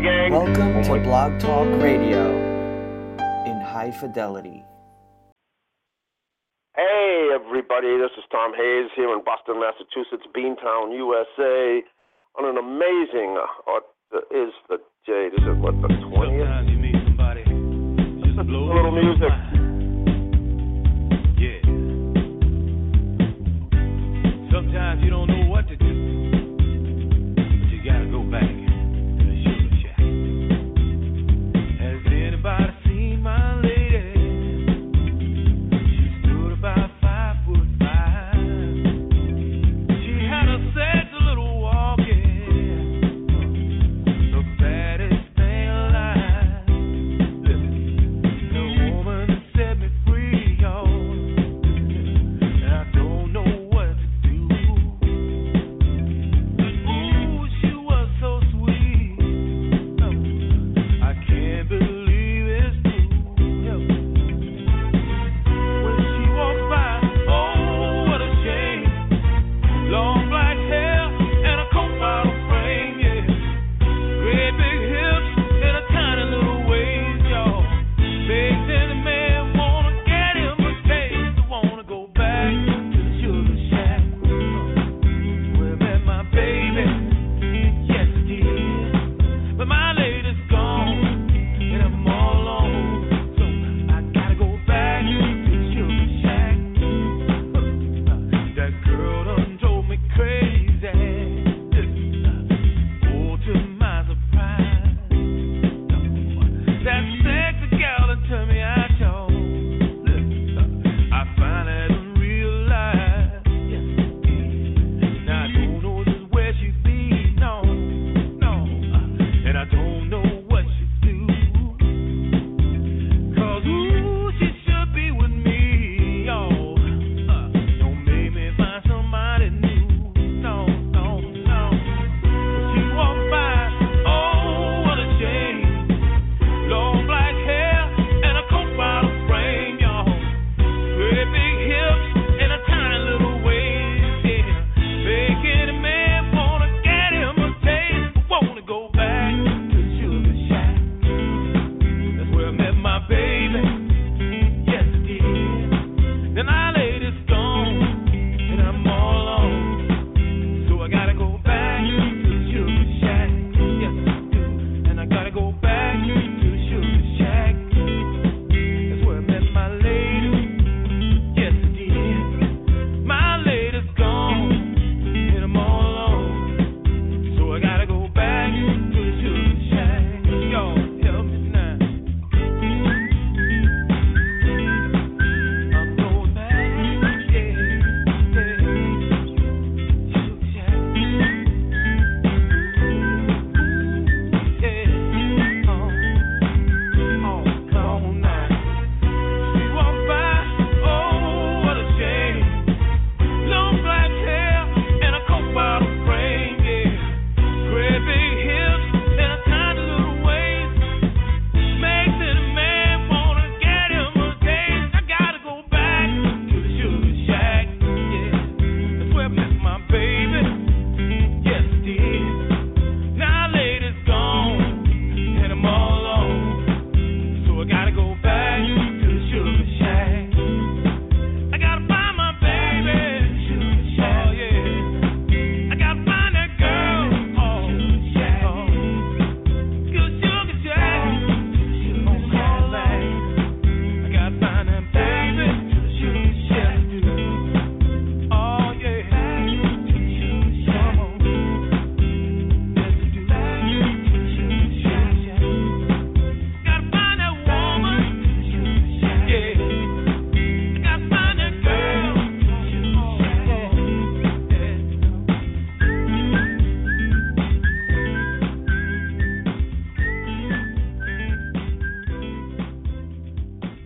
Gang. Welcome to Blog Talk Radio in high fidelity. Hey, everybody. This is Tom Hayes here in Boston, Massachusetts, Beantown, USA, on an amazing. Uh, is the day? This is what the twentieth. A little music. Yeah. Sometimes you don't know.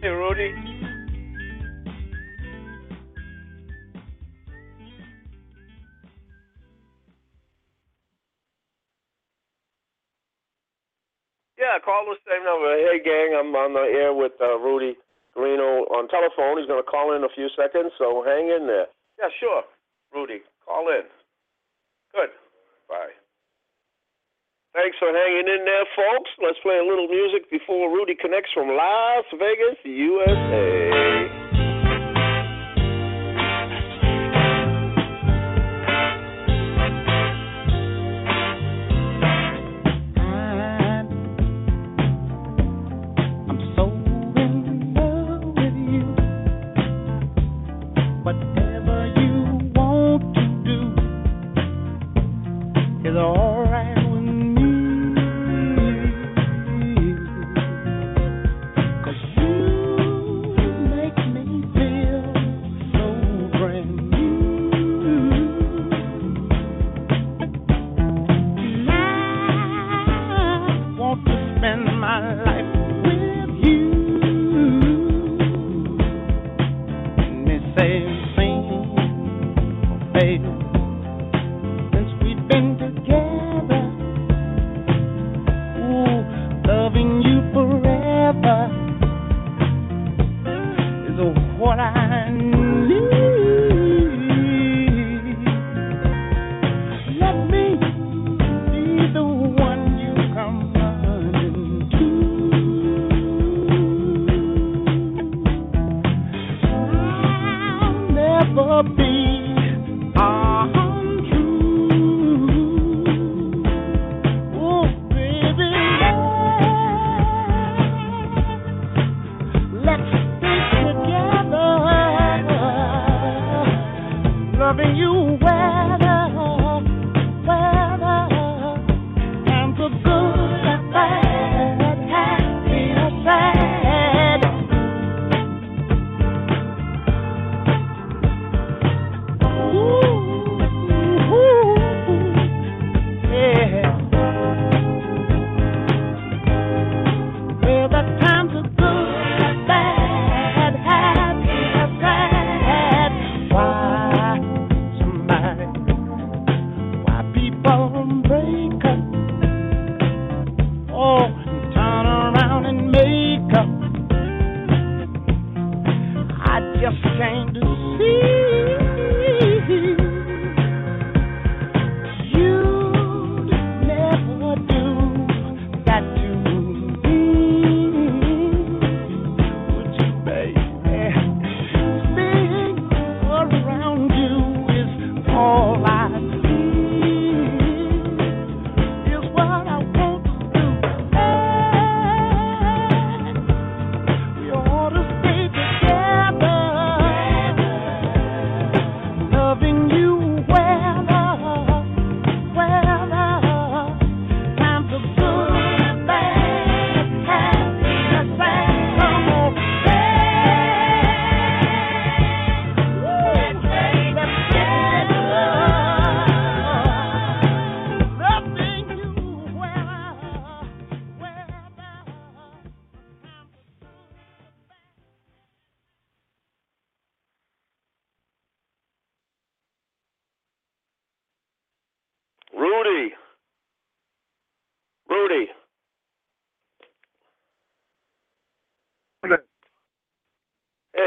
Hey, Rudy. Yeah, call the same number. Hey, gang, I'm on the air with uh, Rudy Guarino on telephone. He's going to call in a few seconds, so hang in there. Yeah, sure, Rudy. Call in. Good. Thanks for hanging in there, folks. Let's play a little music before Rudy connects from Las Vegas, USA. Is what I need.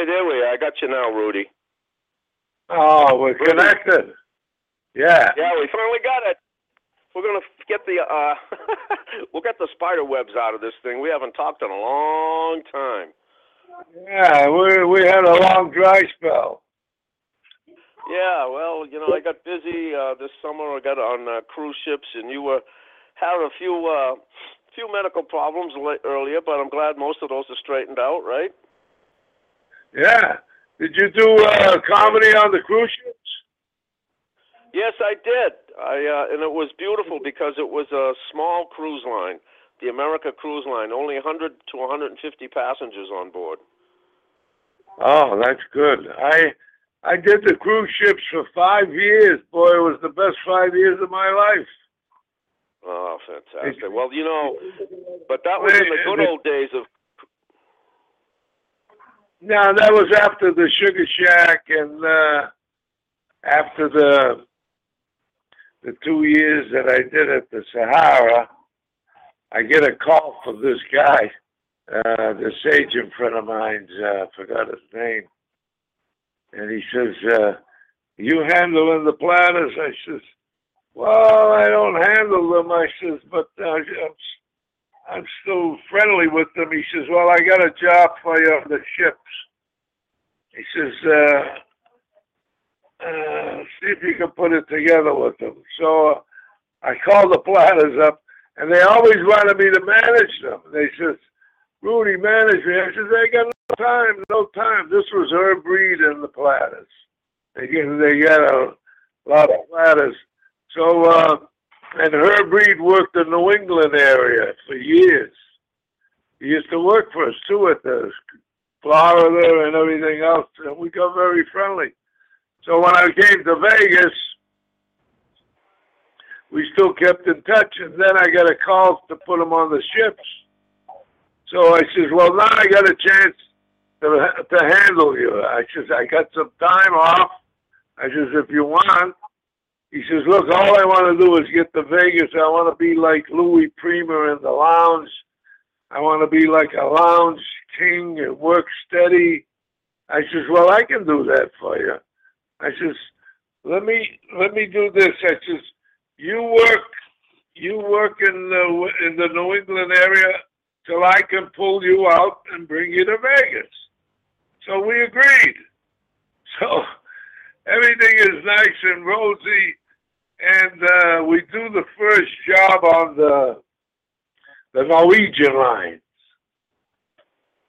There we are. I got you now, Rudy. Oh, we're connected. Yeah. Yeah, we finally got it. We're gonna get the uh, we'll get the spider webs out of this thing. We haven't talked in a long time. Yeah, we we had a long dry spell. Yeah, well, you know, I got busy uh, this summer. I got on uh, cruise ships, and you were had a few uh, few medical problems earlier, but I'm glad most of those are straightened out, right? Yeah. Did you do uh, comedy on the cruise ships? Yes, I did. I uh, and it was beautiful because it was a small cruise line, the America Cruise Line, only 100 to 150 passengers on board. Oh, that's good. I I did the cruise ships for five years. Boy, it was the best five years of my life. Oh, fantastic. Well, you know, but that was in the good old days of No, that was after the Sugar Shack and uh, after the the two years that I did at the Sahara. I get a call from this guy, uh, this agent friend of mine's. Uh, forgot his name, and he says, uh, "You handling the platters?" I says, Well, I don't handle them. I says, but uh, I'm, I'm still friendly with them. He says, well, I got a job for you on the ships. He says, uh, uh, see if you can put it together with them. So uh, I called the Platters up, and they always wanted me to manage them. They says, Rudy, manage me. I says, I got no time, no time. This was Herb Reed and the Platters. They get, they got a lot of Platters. So, uh, and Herb Reed worked in the New England area for years. He used to work for us too at the Florida and everything else, and we got very friendly. So when I came to Vegas, we still kept in touch, and then I got a call to put him on the ships. So I says, well, now I got a chance to, to handle you. I says, I got some time off. I says, if you want. He says, look, all I want to do is get to Vegas. I want to be like Louis Prima in the lounge. I want to be like a lounge king and work steady. I says, well, I can do that for you. I says, let me let me do this. I says, you work you work in the in the New England area till I can pull you out and bring you to Vegas. So we agreed. So everything is nice and rosy, and uh, we do the first job on the the Norwegian lines,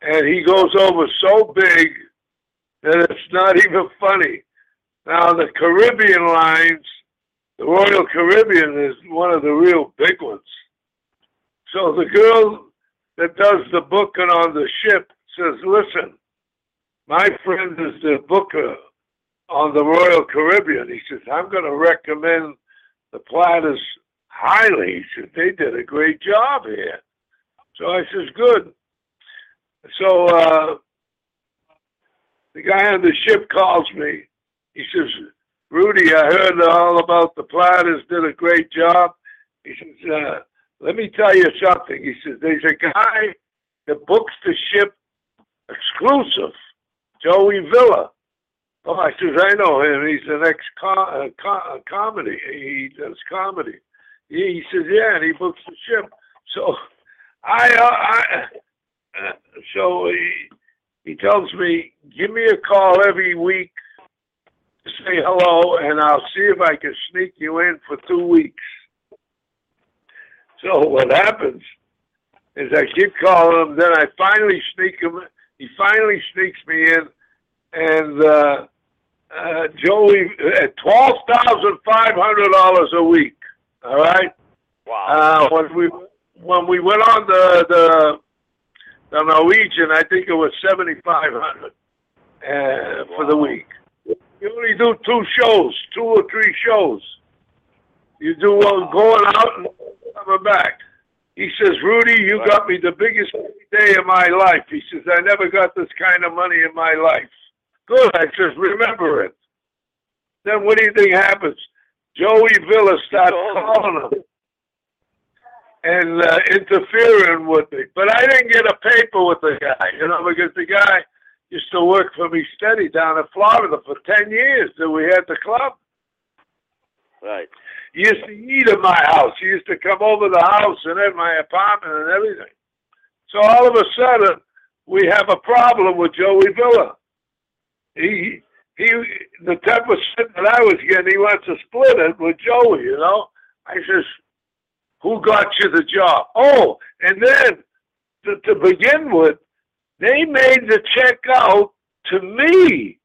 and he goes over so big that it's not even funny. Now the Caribbean lines, the Royal Caribbean is one of the real big ones. So the girl that does the booking on the ship says, listen, my friend is the booker on the Royal Caribbean. He says, I'm going to recommend the Platters highly. He said, they did a great job here. So I says, good. So uh, the guy on the ship calls me. He says, Rudy, I heard all about the Platters, did a great job. He says, uh, let me tell you something. He says, there's a guy that books the ship exclusive, Joey Villa. Oh, I says, I know him. He's an ex uh, co- comedy. He does comedy. He, he says, yeah, and he books the ship. So I, uh, I uh, so he, he tells me, give me a call every week to say hello, and I'll see if I can sneak you in for two weeks. So what happens is I keep calling him, then I finally sneak him. He finally sneaks me in, and uh, uh, Joey at twelve thousand five hundred dollars a week. All right. Wow. Uh, when we when we went on the the the Norwegian, I think it was seventy five hundred uh, for the week. You only do two shows, two or three shows. You do one going out and coming back. He says, Rudy, you got me the biggest day of my life. He says, I never got this kind of money in my life. Good. I says, remember it. Then what do you think happens? Joey Villa starts calling him and uh, interfering with me. But I didn't get a paper with the guy, you know, because the guy used to work for me steady down in Florida for 10 years that we had the club. Right. He used to eat at my house. He used to come over the house and at my apartment and everything. So all of a sudden, we have a problem with Joey Villa. He he the ten percent that I was getting, he wants to split it with Joey. You know, I says, "Who got you the job?" Oh, and then to, to begin with, they made the check out to me,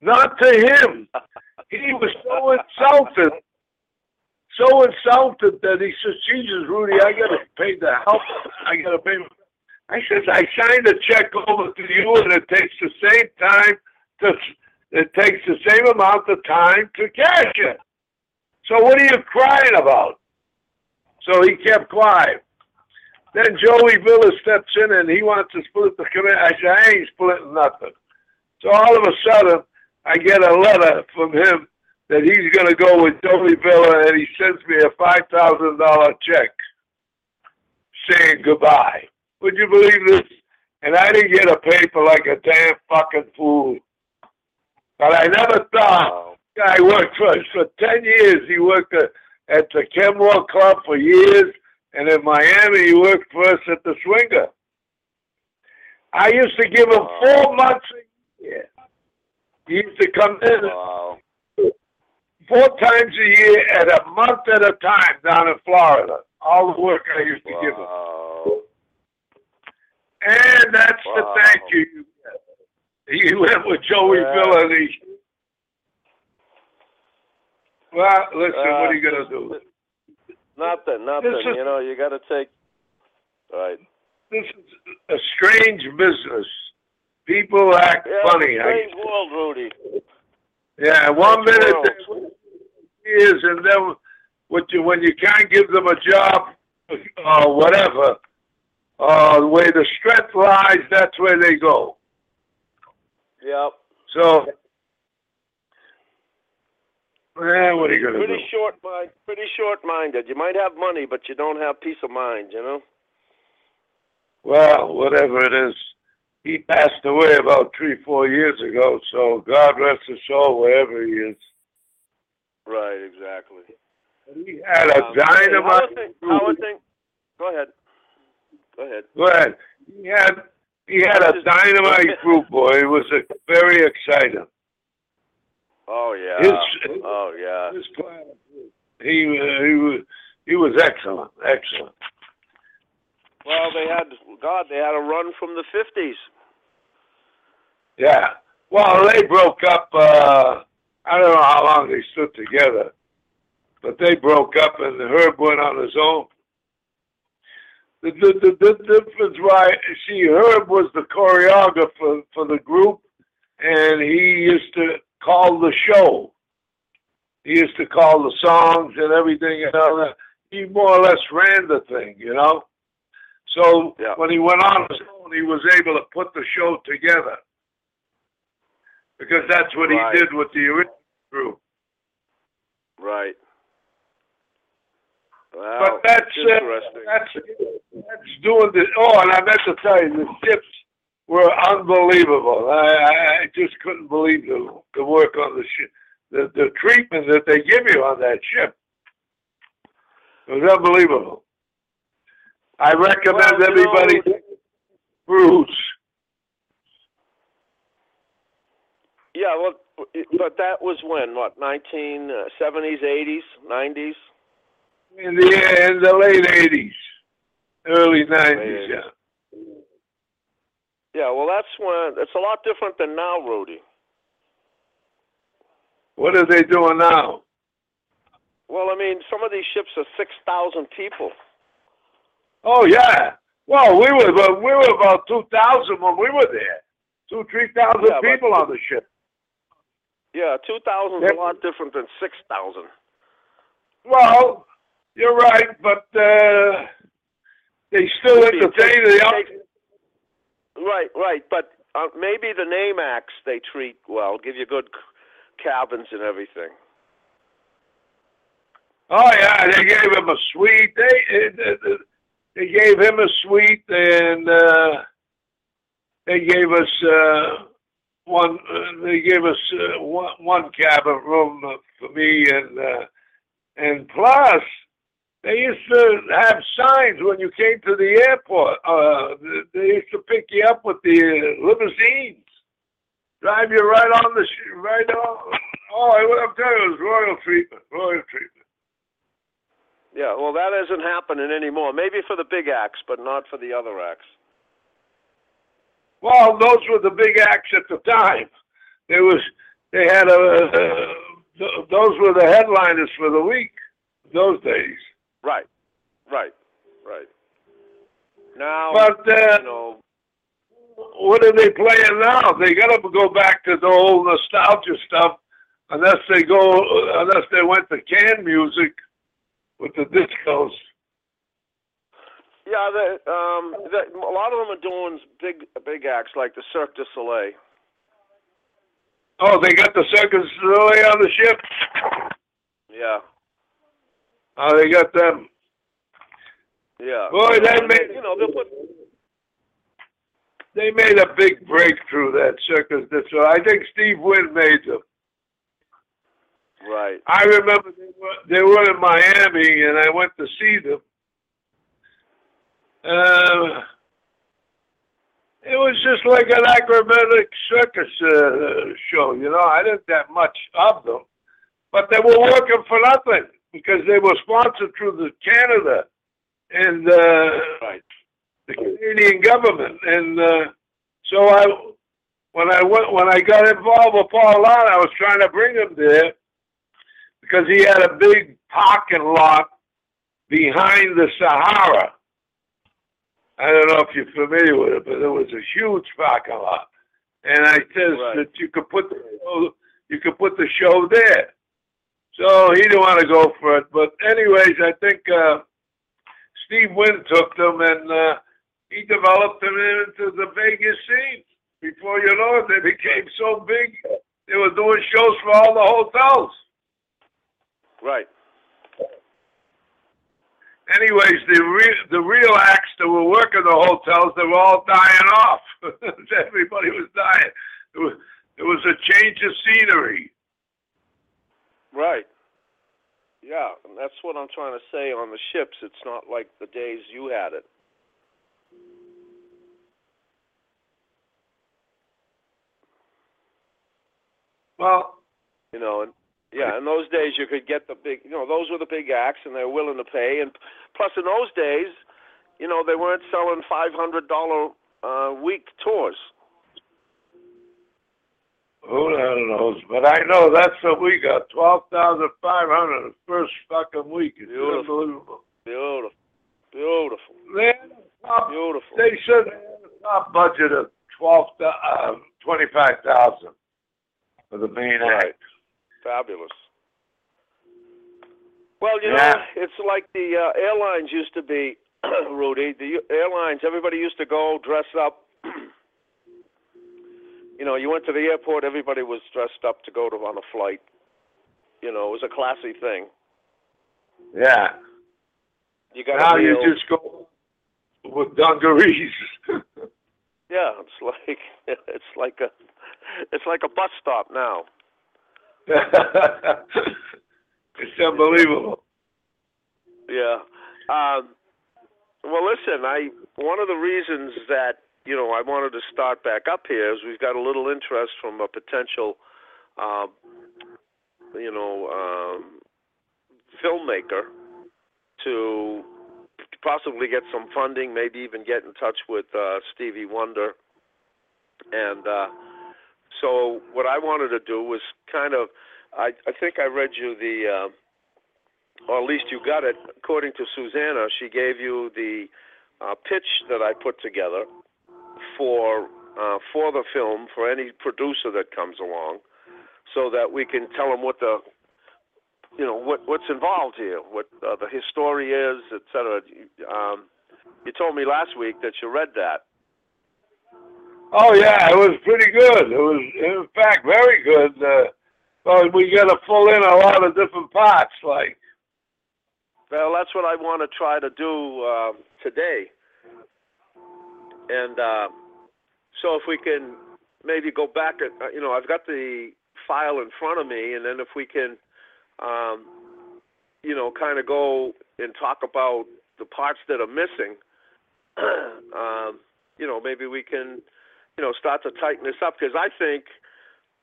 not to him. He was so insulted so insulted that he says, Jesus, Rudy, I got to pay the help. I got to pay. I says, I signed a check over to you, and it takes the same time to. It takes the same amount of time to cash it. So what are you crying about? So he kept quiet. Then Joey Villa steps in and he wants to split the committee. I said, I ain't splitting nothing. So all of a sudden, I get a letter from him that he's going to go with Joey Villa, and he sends me a five thousand dollar check saying goodbye. Would you believe this? And I didn't get a paper like a damn fucking fool. But I never thought Wow. guy worked for us for ten years. He worked at at the Kenmore Club for years, and in Miami he worked for us at the Swinger. I used to give him four months a year. He used to come in Wow. four times a year at a month at a time down in Florida. All the work I used to give him. And that's the thank you. He went with Joey. Villa. Well, listen, what are you Uh, gonna do? Nothing, nothing. Is- you know, you got to take. Right. This is a strange business. People act Yeah, funny. I- world, Rudy. yeah, one Strange minute is, and then what you when you can't give them a job or whatever, uh, where the strength lies, that's where they go. Yep. So, eh, what are you gonna Pretty do? short mind. Pretty short-minded. You might have money, but you don't have peace of mind. You know. Well, whatever it is, he passed away about three, four years ago. So God rest his soul wherever he is. Right. Exactly. He had a Um, hey, how are dynamite. How are things? Go ahead. Go ahead. Go ahead. He had he had a dynamite group, boy. It was a, very exciting. Oh yeah. His- oh yeah. His he uh, he was he was excellent, excellent. Well, they had God. They had a run from the fifties. Yeah. Well, they broke up. uh I don't know how long they stood together, but they broke up, and Herb went on his own. The the the, the difference why see Herb was the choreographer for the group, and he used to call the show. He used to call the songs and everything and all that. He more or less ran the thing, you know. So Yeah. when he went on his own, he was able to put the show together because that's what Right. he did with the original group. Right. Wow. but that's uh, that's that's doing the. Oh, and I meant to tell you, the ships were unbelievable. I, I just couldn't believe the the work on the ship, the the treatment that they give you on that ship. It was unbelievable. I recommend Well, you know- everybody cruise. Yeah, well, but that was when what? Nineteen seventies, eighties, nineties. In the in the late eighties, early nineties. Yeah. Yeah, well, that's when it's a lot different than now, Rudy. What are they doing now? Well, I mean, some of these ships are six thousand people. Oh yeah. Well, we were but we were about two thousand when we were there. Two three thousand Yeah, people on the ship. Yeah, two thousand is a lot different than six thousand. Well, you're right, but uh, they still Maybe it entertain takes- the young. Right, right, but uh, maybe the name acts they treat well, give you good cabins and everything. Oh yeah, they gave him a suite. They uh, they gave him a suite, and uh, they gave us uh, one. Uh, they gave us uh, one one cabin room for me, and uh, and plus they used to have signs when you came to the airport. Uh, they used to pick you up with the limousines, drive you right on the sh- right on. Oh, I'm telling you, it was royal treatment, royal treatment. Yeah, well, that isn't happening anymore. Maybe for the big acts, but not for the other acts. Well, those were the big acts at the time. There was they had a uh, th- those were the headliners for the week those days. Right, right, right. Now, But uh, you know, what are they playing now? They got to go back to the old nostalgia stuff, unless they go unless they went to can music with the discos. yeah, the, um, the, a lot of them are doing big, big acts like the Cirque du Soleil. Oh, they got the Cirque du Soleil on the ship. Yeah, Oh, they got them. yeah. Boy, that made- they- you know they'll put They made a big breakthrough that Circus Soleil. I think Steve Wynn made them. Right. I remember they were they were in Miami, and I went to see them. Uh, it was just like an acrobatic circus uh, show, you know. I didn't have much of them, but they were working for nothing because they were sponsored through the Canada and uh, Right. the Canadian government, and uh, so I, when I went, when I got involved with Paul Lott, I was trying to bring him there because he had a big parking lot behind the Sahara. I don't know if you're familiar with it, but it was a huge parking lot, and I said Right. that you could put the show, you could put the show there. So he didn't want to go for it, but anyways, I think uh, Steve Wynn took them and uh, he developed them into the Vegas scene. Before you know it, they became so big, they were doing shows for all the hotels. Right. Anyways, the re- the real acts that were working the hotels, they were all dying off. Everybody was dying. It was, it was a change of scenery. Right. Yeah, and that's what I'm trying to say on the ships. It's not like the days you had it. Well, You know, and yeah, in those days you could get the big, you know, those were the big acts, and they were willing to pay. And plus, in those days, you know, they weren't selling five hundred dollar uh, week tours. Who the hell knows? But I know that's what we got. Twelve thousand five hundred the first fucking week. It's Beautiful. unbelievable. Beautiful, beautiful, They top, beautiful. they they had a top budget of twelve uh, twenty five thousand for the main Right. act. Fabulous. Well, you know, it's like the uh, airlines used to be, Rudy. The airlines, everybody used to go dress up. you know, you went to the airport, everybody was dressed up to go to on a flight. You know, it was a classy thing. Yeah. You got Now you just go with dungarees. Yeah, it's like it's like a it's like a bus stop now. it's unbelievable. Yeah. Um, well, listen, I one of the reasons that you know I wanted to start back up here is we've got a little interest from a potential, uh, you know, um, filmmaker to possibly get some funding, maybe even get in touch with uh, Stevie Wonder. And uh, so, what I wanted to do was kind of, I, I think I read you the. Uh, or at least you got it. According to Susanna, she gave you the uh, pitch that I put together for uh, for the film for any producer that comes along, so that we can tell them what the you know what what's involved here, what uh, the history is, et cetera. Um, you told me last week that you read that. Oh yeah, it was pretty good. It was, in fact, very good. Uh, but we got to pull in a lot of different parts, like Well, that's what I want to try to do uh, today. And uh, so, if we can maybe go back, at, uh, you know, I've got the file in front of me, and then if we can, um, you know, kind of go and talk about the parts that are missing, um, you know, maybe we can, you know, start to tighten this up because I think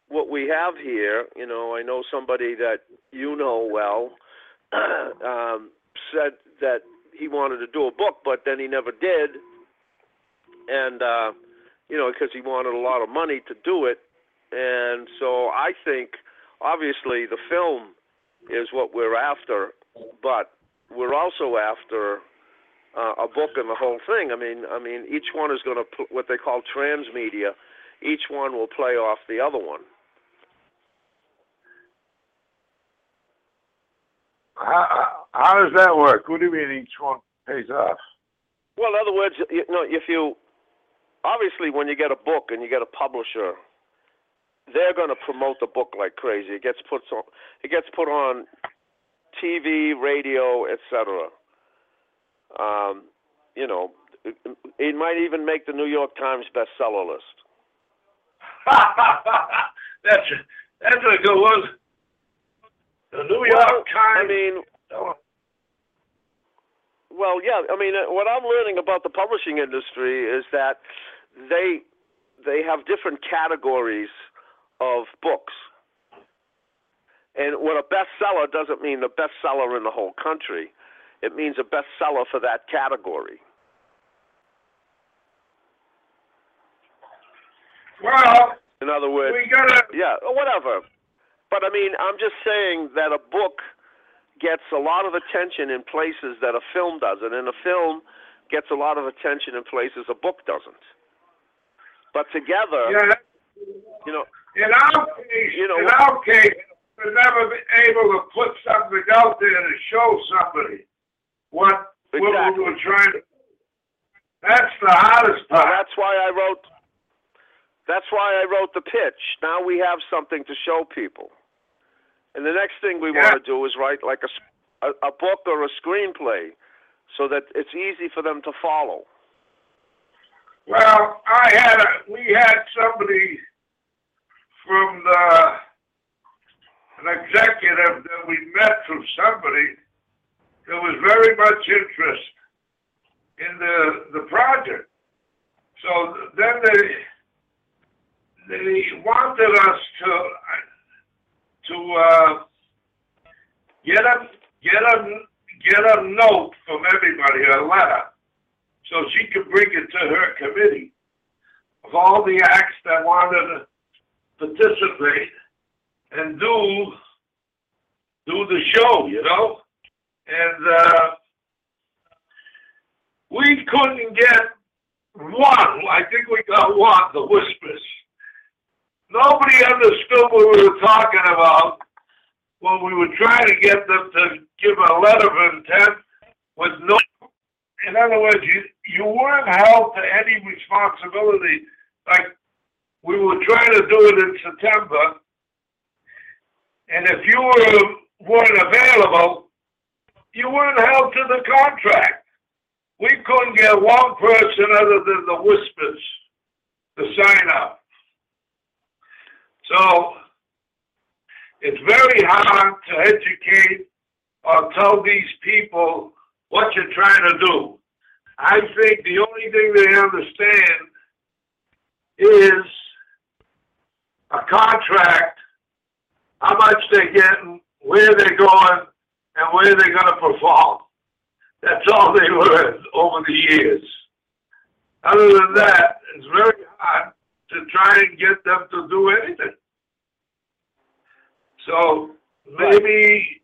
what we have here, you know, I know somebody that you know well. um, said that he wanted to do a book, but then he never did, and uh, you know because he wanted a lot of money to do it, and so I think obviously the film is what we're after, but we're also after uh, a book and the whole thing. I mean, I mean each one is going to put what they call transmedia. Each one will play off the other one. how, how does that work? What do you mean each one pays off? Well, in other words, you know, if you obviously when you get a book and you get a publisher, they're going to promote the book like crazy. It gets put on, it gets put on TV, radio, etc. Um, you know, it, it might even make the New York Times bestseller list. that's that's a good one. The New Well, York I Times. mean, well, yeah. I mean, uh, what I'm learning about the publishing industry is that they they have different categories of books. And what a bestseller doesn't mean the bestseller in the whole country. It means a bestseller for that category. well, In other words, we gotta. yeah, or whatever. But I mean, I'm just saying that a book gets a lot of attention in places that a film doesn't, and a film gets a lot of attention in places a book doesn't. But together, Yeah, you know, in our case, You know in our case, we're never be able to put something out there to show somebody what what we were trying to. That's the hardest well, part. that's why I wrote. That's why I wrote the pitch. Now we have something to show people. And the next thing we Yeah. want to do is write like a, s- a- a book or a screenplay, so that it's easy for them to follow. Well, I had a, we had somebody from the, an executive that we met from somebody that was very much interested in the, the project. So then they, they wanted us to, to, uh, get a, get a, get a note from everybody, a letter so she could bring it to her committee of all the acts that wanted to participate and do do the show, you know. And uh, we couldn't get one. I think we got one. The whispers. Nobody understood what we were talking about when we were trying to get them to give a letter of intent with no in other words, you you weren't held to any responsibility. Like we were trying to do it in September, and if you were weren't available, you weren't held to the contract. We couldn't get one person other than the whispers to sign up. So it's very hard to educate or tell these people what you're trying to do. I think the only thing they understand is a contract, how much they're getting, where they're going, and where they're going to perform. That's all they learned over the years. Other than that, it's very hard to try and get them to do anything. So maybe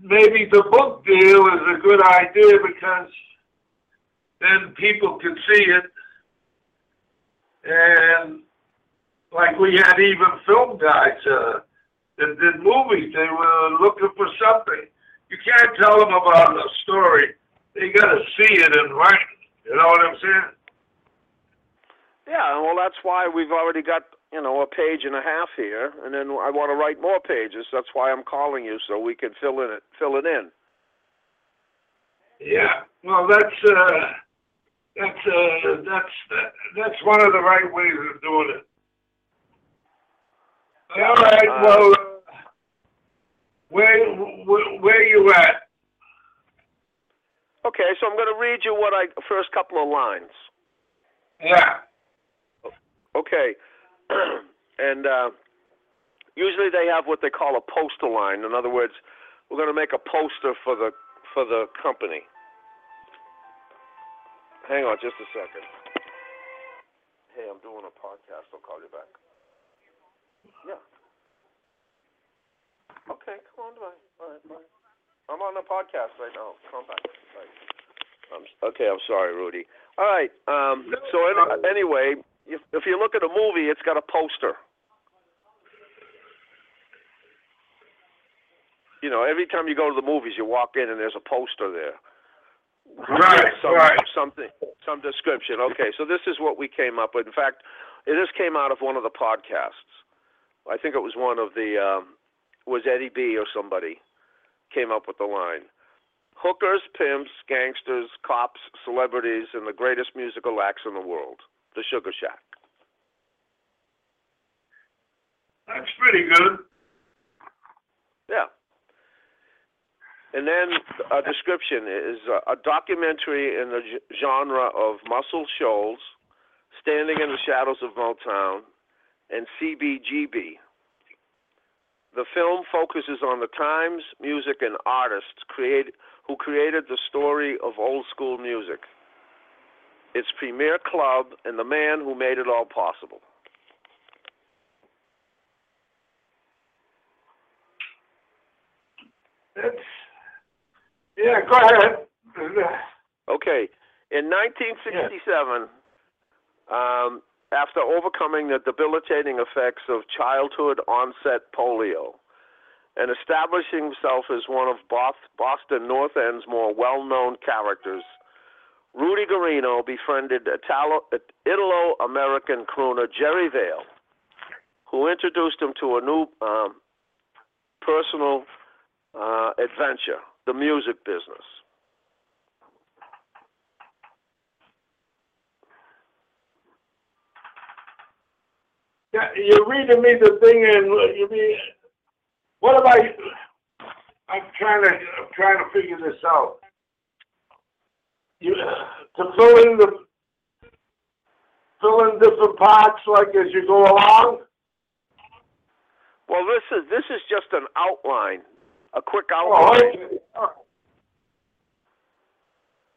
maybe the book deal is a good idea because then people can see it. And like we had even film guys uh, that did movies, they were looking for something. You can't tell them about a story. They got to see it in writing. You know what I'm saying? Yeah, well, that's why we've already got you know a page and a half here, and then I want to write more pages. That's why I'm calling you so we can fill in it, fill it in. Yeah. Well, that's uh, that's uh, that's that's one of the right ways of doing it. All right. Uh, well, uh, where, where where you at? Okay, so I'm going to read you what I first couple of lines. Yeah. Okay, and uh, usually they have what they call a poster line. In other words, we're going to make a poster for the for the company. Hang on, just a second. Hey, I'm doing a podcast. I'll call you back. Yeah. Okay, come on, bye. All right, bye. I'm on the podcast right now. Come back. Bye. I'm, okay, I'm sorry, Rudy. All right. Um, so any, anyway, if, if you look at a movie, it's got a poster. You know, every time you go to the movies, you walk in and there's a poster there. Right. Some, Right. Something, some description. Okay, so this is what we came up with. In fact, this came out of one of the podcasts. I think it was one of the, um, was Eddie B or somebody came up with the line. Hookers, pimps, gangsters, cops, celebrities, and the greatest musical acts in the world. The Sugar Shack. That's pretty good. Yeah. And then a description is a, a documentary in the genre of Muscle Shoals, Standing in the Shadows of Motown, and CBGB. The film focuses on the times, music, and artists create, who created the story of old school music, its premier club, and the man who made it all possible. It's, yeah, go ahead. Okay. In 1967, um, after overcoming the debilitating effects of childhood onset polio and establishing himself as one of Boston North End's more well known characters, Rudy Guarino befriended Italo American crooner Jerry Vale, who introduced him to a new um, personal uh, adventure, the music business. You're reading me the thing and you mean, what am I, I'm trying to, I'm trying to figure this out. You, to fill in the, fill in different parts like as you go along? Well, this is this is just an outline, a quick Oh, outline. okay.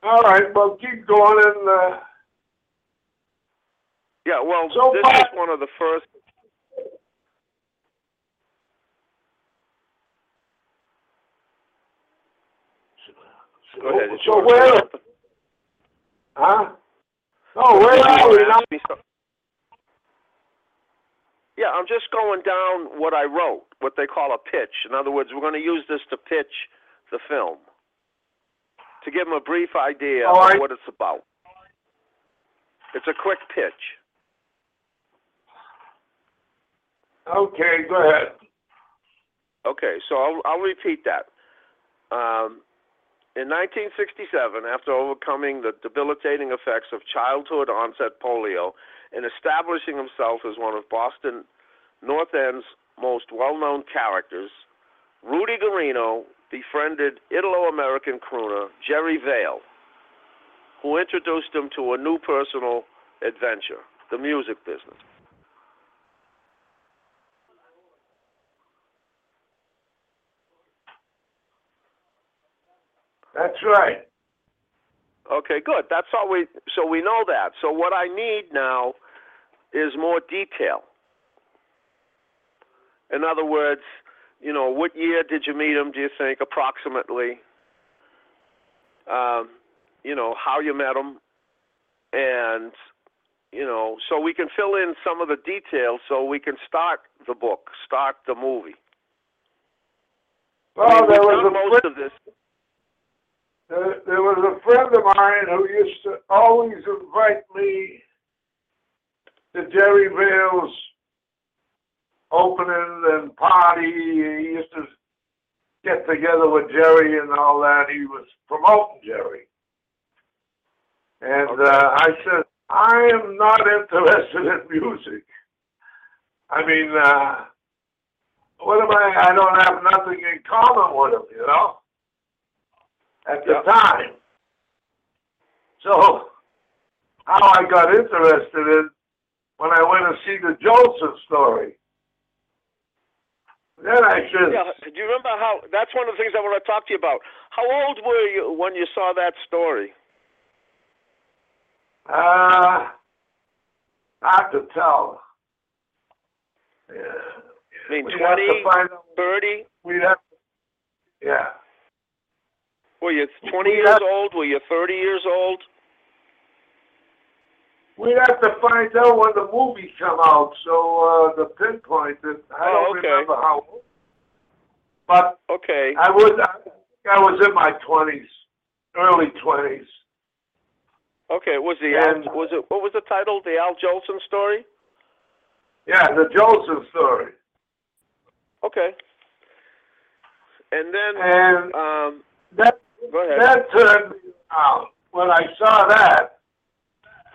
All right, well, keep going and, uh, Yeah, well, So this far- is one of the first. Go ahead. So where? Huh? Oh, where are wanna we now? ask me some- Yeah, I'm just going down what I wrote, what they call a pitch. In other words, we're going to use this to pitch the film, to give them a brief idea of what it's about. It's a quick pitch. Okay, go ahead. Okay, so I'll, I'll repeat that. Um, in 1967, after overcoming the debilitating effects of childhood onset polio and establishing himself as one of Boston North End's most well known characters, Rudy Guarino befriended Italo American crooner Jerry Vale, who introduced him to a new personal adventure, the music business. That's right. Okay, good. That's all we. So we know that. So what I need now is more detail. In other words, you know, what year did you meet him? Do you think approximately? Um, you know how you met him, and you know, so we can fill in some of the details, so we can start the book, start the movie. I Well, mean, there was a most of this. There, there was a friend of mine who used to always invite me to Jerry Vale's opening and party. He used to get together with Jerry and all that. He was promoting Jerry. And uh, I said, I am not interested in music. I mean, uh, what am I? I don't have nothing in common with him, you know, at the Yeah. time. So, how I got interested in when I went to see the Jolson story. Then I said, Yeah, do you remember how? That's one of the things I want to talk to you about. How old were you when you saw that story? uh, not to tell. Yeah. I mean, to 20, 30? We'd have, yeah. Were you 20 We years have- old? Were you 30 years old? We'd have to find out when the movie come out, so uh, the pinpoint it. I Oh, don't okay. remember how. But Okay. I was I, I was in my twenties, early twenties. Okay. Was the And- Al, was it what was the title? The Al Jolson story? Yeah, the Jolson story. Okay. And then And um that go ahead. that turned me out. When I saw that,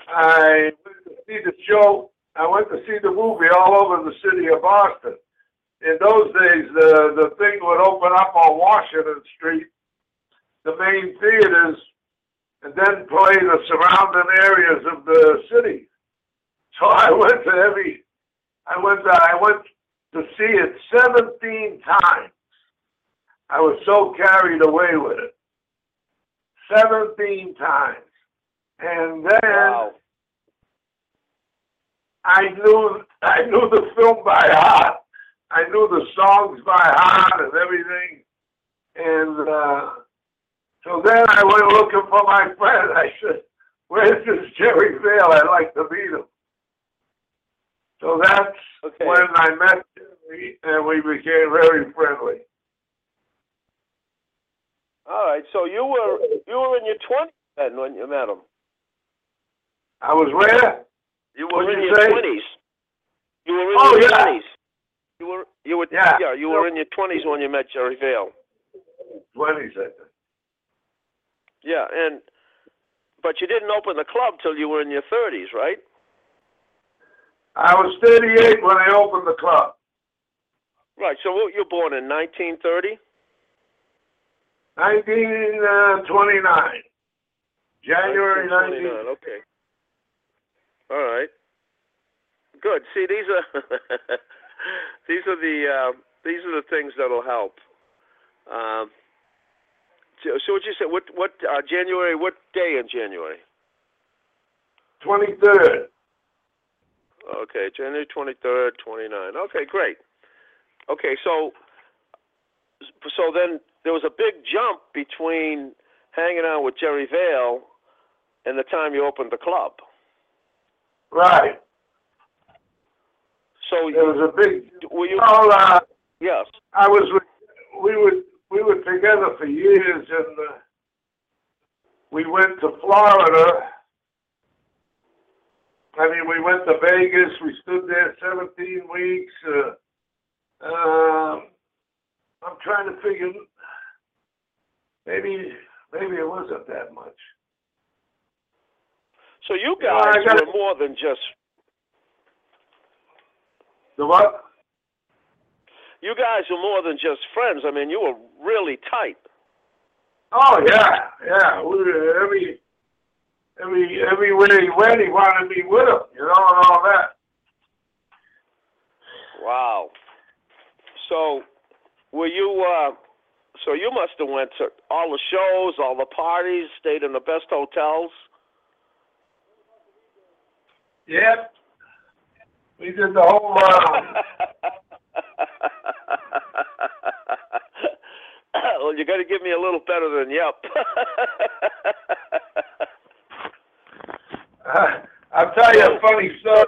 I went to see the show. I went to see the movie all over the city of Boston. In those days, the the thing would open up on Washington Street the main theaters and then play the surrounding areas of the city. So I went to every, I went to, I went to see it 17 times. I was so carried away with it. 17 times. And then Wow. I knew I knew the film by heart. I knew the songs by heart and everything. And uh, so then I went looking for my friend. I said, "Where's this Jerry Vale? I'd like to meet him." So that's Okay. when I met Jerry, and we became very friendly. All right. So you were you were in your twenties then when you met him. I was where? You were What'd in you your twenties. You were in Oh, your yeah. twenties. You were you were Yeah. you were in your twenties when you met Jerry Vale. Twenties, I think. Yeah, and but you didn't open the club till you were in your thirties, right? I was 38 when I opened the club. Right. So what- you were born in 1930. 1929. January 19. 1929, Okay. All right. Good. See, these are these are the uh, these are the things that'll help. Um, so, so what you said? What what uh, January? What day in January? 23rd. Okay, January twenty third, twenty nine. Okay, great. Okay, so so then there was a big jump between hanging out with Jerry Vale and the time you opened the club. Right. So There was a big. were you? Well, uh, Yes. I was. We were. We were together for years, and uh, we went to Florida. I mean, we went to Vegas. We stood there 17 weeks. Uh, um, I'm trying to figure. Maybe, maybe it wasn't that much. So you guys I got- were more than just The what? you guys were more than just friends. I mean, you were really tight. Oh yeah, yeah. We were every every everywhere he went, he wanted me with him, you know, and all that. Wow. So were you? uh So you must have went to all the shows, all the parties, stayed in the best hotels. Yep. We did the whole. Uh, well, you got to give me a little better than yep. I'll tell you a funny story.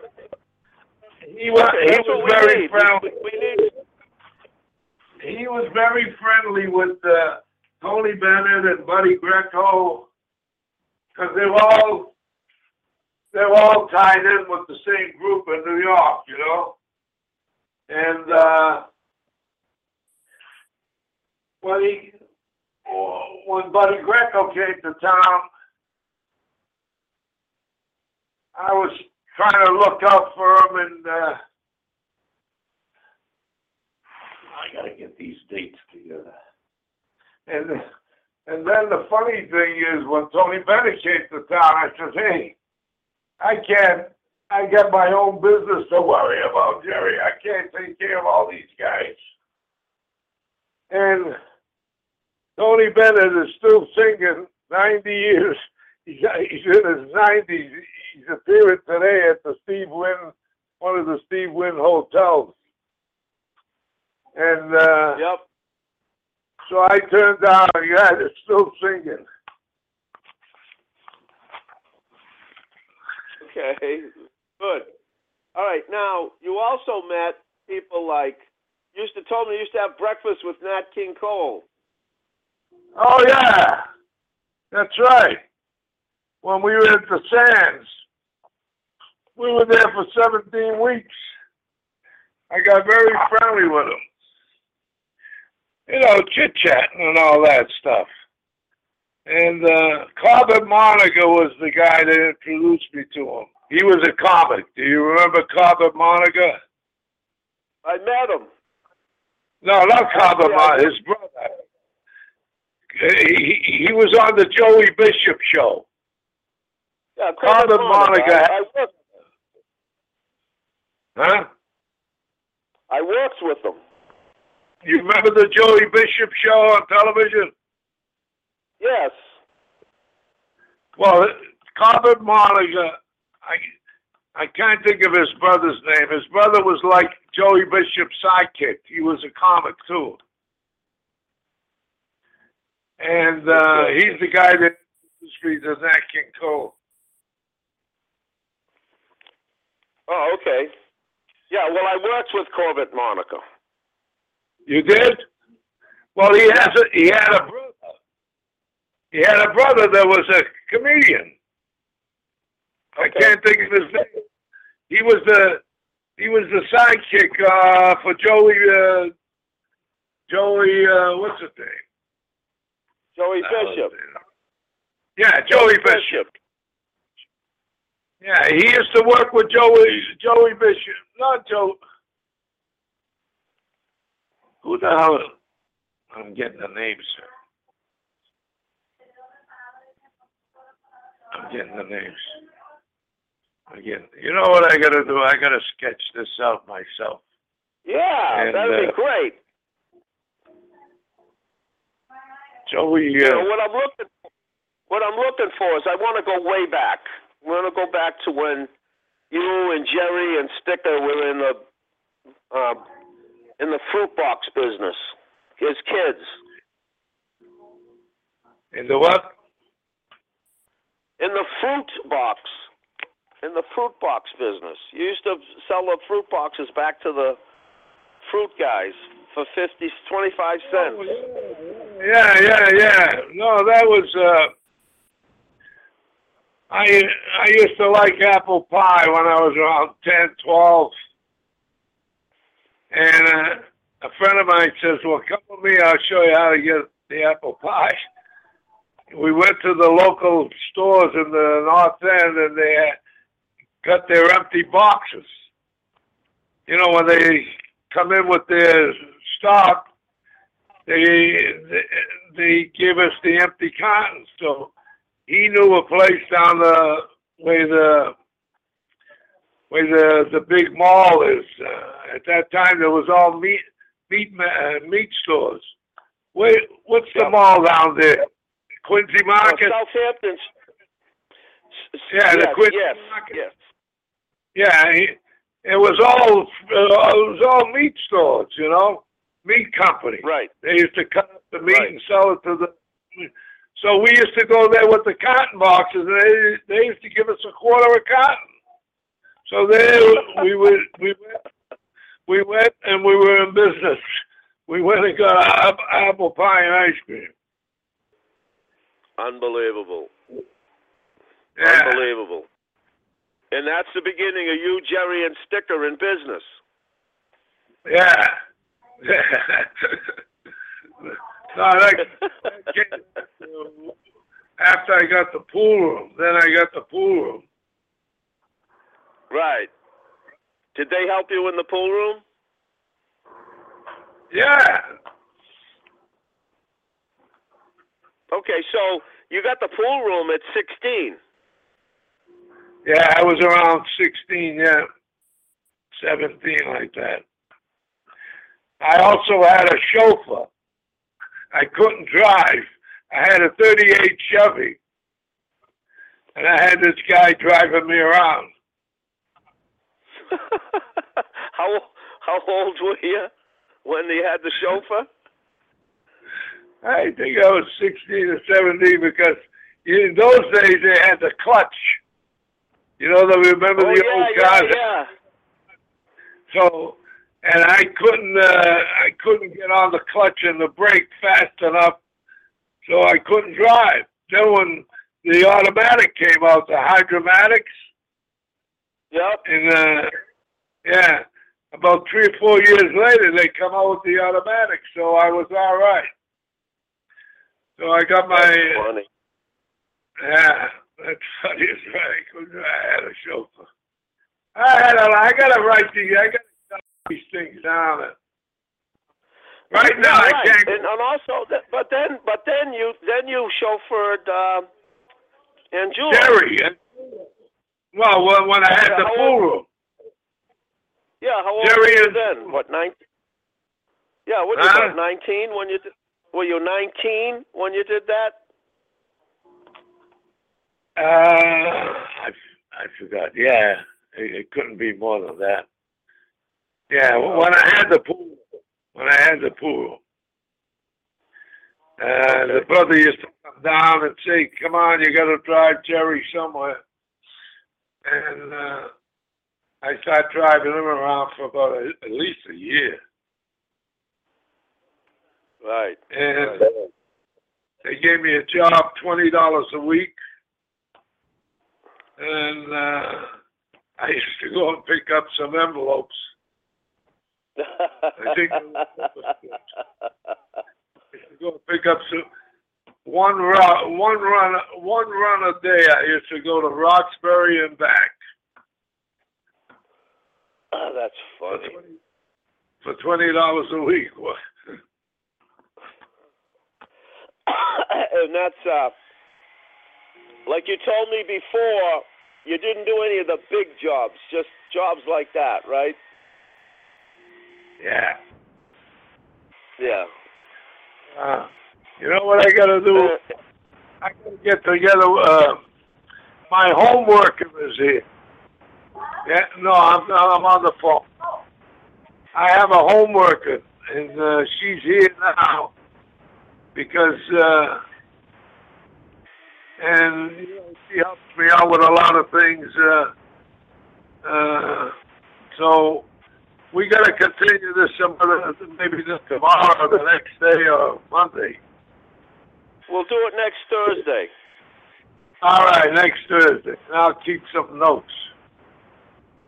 He was he was very. We, we need. He was very friendly with uh, Tony Bennett and Buddy Greco because they were all they were all tied in with the same group in New York, you know. And uh, when he when Buddy Greco came to town, I was trying to look out for him and. Uh, I gotta get these dates together. And and then the funny thing is, when Tony Bennett came to town, I said, "Hey, I can't. I got my own business to worry about, Jerry. I can't take care of all these guys." And Tony Bennett is still singing. Ninety years. He's he's in his nineties. He's appearing today at the Steve Wynn, one of the Steve Wynn hotels. And uh, Yep. so I turned down a guy that's still singing. Okay. Good. All right. Now you also met people like used to told me you used to have breakfast with Nat King Cole. Oh yeah, that's right. When we were at the Sands, we were there for 17 weeks. I got very friendly with him. You know, chit chatting and all that stuff. And uh, Corbett Monica was the guy that introduced me to him. He was a comic. Do you remember Corbett Monica? I met him. No, not Corbett Yeah. Monica, his brother. he, he was on the Joey Bishop show. Yeah, Corbett Monica. I, I worked. Huh? I worked with them. You remember the Joey Bishop show on television? Yes. Well, Corbett Monica, I I can't think of his brother's name. His brother was like Joey Bishop's sidekick. He was a comic too. And uh, he's the guy that industry the Nat King Cole. Oh, okay. Yeah, well, I worked with Corbett Monica. You did? Well, he has a he had a brother. He had a brother that was a comedian. I can't think of his name. He was the he was the sidekick uh, for Joey uh, Joey uh, what's his name? Joey Bishop. Yeah, Joey Bishop. Yeah, he used to work with Joey Joey Bishop. Not Joe. Who the hell? I'm getting the names. Sir. I'm getting the names. Again, you know what I gotta do? I gotta sketch this out myself. Yeah, And, that'd uh, be great. Joey, You know, uh, what I'm looking what I'm looking for is I want to go way back. I want to go back to when you and Jerry and Sticker were in the uh, in the fruit box business. His kids in the what? in the fruit box in the fruit box business. You used to sell the fruit boxes back to the fruit guys for 50 25 cents. Yeah, yeah, yeah. No, that was. uh I I used to like apple pie when I was around ten, twelve, and uh, a friend of mine says, "Well, come with me. I'll show you how to get the apple pie." We went to the local stores in the North End, and they got their empty boxes. You know, when they come in with their stock, they they, they give us the empty cartons. So he knew a place down the way the where the the big mall is. Uh, at that time, there was all meat meat uh, meat stores. Wait, what's the mall down there? Quincy Uh, Market. Southampton. S- Yeah, the Quincy yes, Market. yes. Yeah, he, it was all uh, it was all meat stores. You know, meat company. Right. They used to cut up the meat Right. and sell it to the. So we used to go there with the cotton boxes, and they they used to give us a quarter of cotton. So there we would we went we went and we were in business. We went and got ap- apple pie and ice cream. Unbelievable. Yeah, Unbelievable. And that's the beginning of you, Jerry, and Sticker in business. yeah. no, that, that after I got the pool room. Then I got the pool room. Right. Did they help you in the pool room? Yeah. Okay, so you got the pool room at 16. Yeah, I was around 16, yeah. 17, like that. I also had a chauffeur. I couldn't drive. I had a 38 Chevy. And I had this guy driving me around. how how old were you when you had the chauffeur? I think I was 16 or 17 because in those days they had the clutch. You know, the, remember oh the yeah, old yeah, cars? yeah. So, and I couldn't, uh, I couldn't get on the clutch and the brake fast enough, so I couldn't drive. Then when the automatic came out, the hydromatics, Yep. and uh, yeah, about three or four years later, they come out with the automatic, so I was all right. So I got my, That's funny. yeah, that's funny as right. I had a chauffeur. I had a, I gotta write these, I gotta these things down. Right now, Yeah, I can't. And, and also, th- but then, but then you, then you chauffeured uh, Angiulo. Jerry. and- Well, when, when I had Yeah, the pool room. Yeah, how old Jerry were you then? What nine? Yeah, what you Huh? nineteen when you did? Were you nineteen when you did that? Uh, I, I forgot. Yeah, it, it couldn't be more than that. Yeah, when I had the pool, when I had the pool, uh, the brother used to come down and say, "Come on, you got to drive Jerry somewhere," and uh, I started driving him around for about a, at least a year, Right. and they gave me a job, twenty dollars a week, and uh, I used to go and pick up some envelopes. I think- go and pick up some one run, one run, one run a day. I used to go to Roxbury and back Oh, that's funny. for twenty dollars a week. What? and that's uh, like you told me before. You didn't do any of the big jobs, just jobs like that, right? Yeah. Yeah. Uh, you know what I got to do? Uh, I got to get together. Uh, my homework is here. Yeah, no, I'm I'm on the phone. I have a home worker, and uh, she's here now because, uh, and you know, she helps me out with a lot of things. Uh, uh, so we got to continue this some other, maybe this tomorrow, or the next day, or Monday. We'll do it next Thursday. All right, next Thursday. And I'll keep some notes.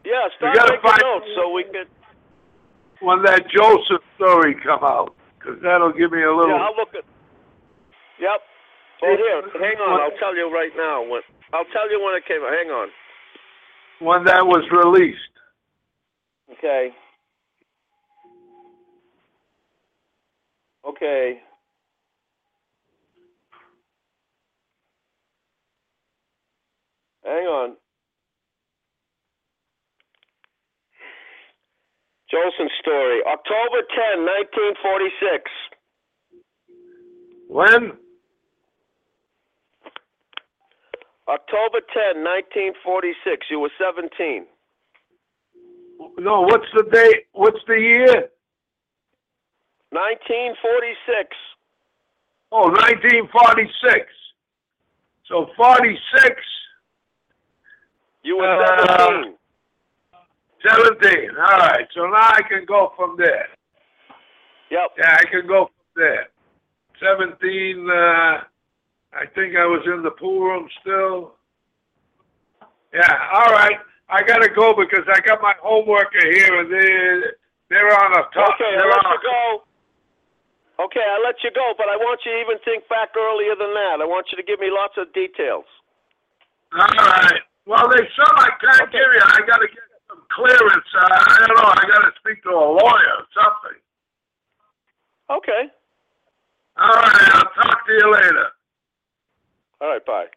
Yeah, start gotta making find- notes so we can. When that Jolson story come out, because that'll give me a little. Yeah, I'll look at. Yep. Oh, here, hang on. I'll tell you right now. When I'll tell you when it came. out. Hang on. when that was released. Okay. Okay. Hang on. Jolson story, October 10, 1946. When? October 10, 1946. You were 17. No, what's the date? What's the year? 1946. Oh, 1946. So 46, You were Uh, 17. 17. All right. So now I can go from there. Yep. Yeah, I can go from there. 17, uh, I think I was in the pool room still. Yeah, all right. I got to go because I got my homework here and they're, they're on a top. Okay, they're I let you go. Okay, I let you go, but I want you to even think back earlier than that. I want you to give me lots of details. All right. Well, they said I can't okay. give you. I got to get some clearance. Uh, I don't know. I got to speak to a lawyer or something. Okay. All right. I'll talk to you later. All right. Bye.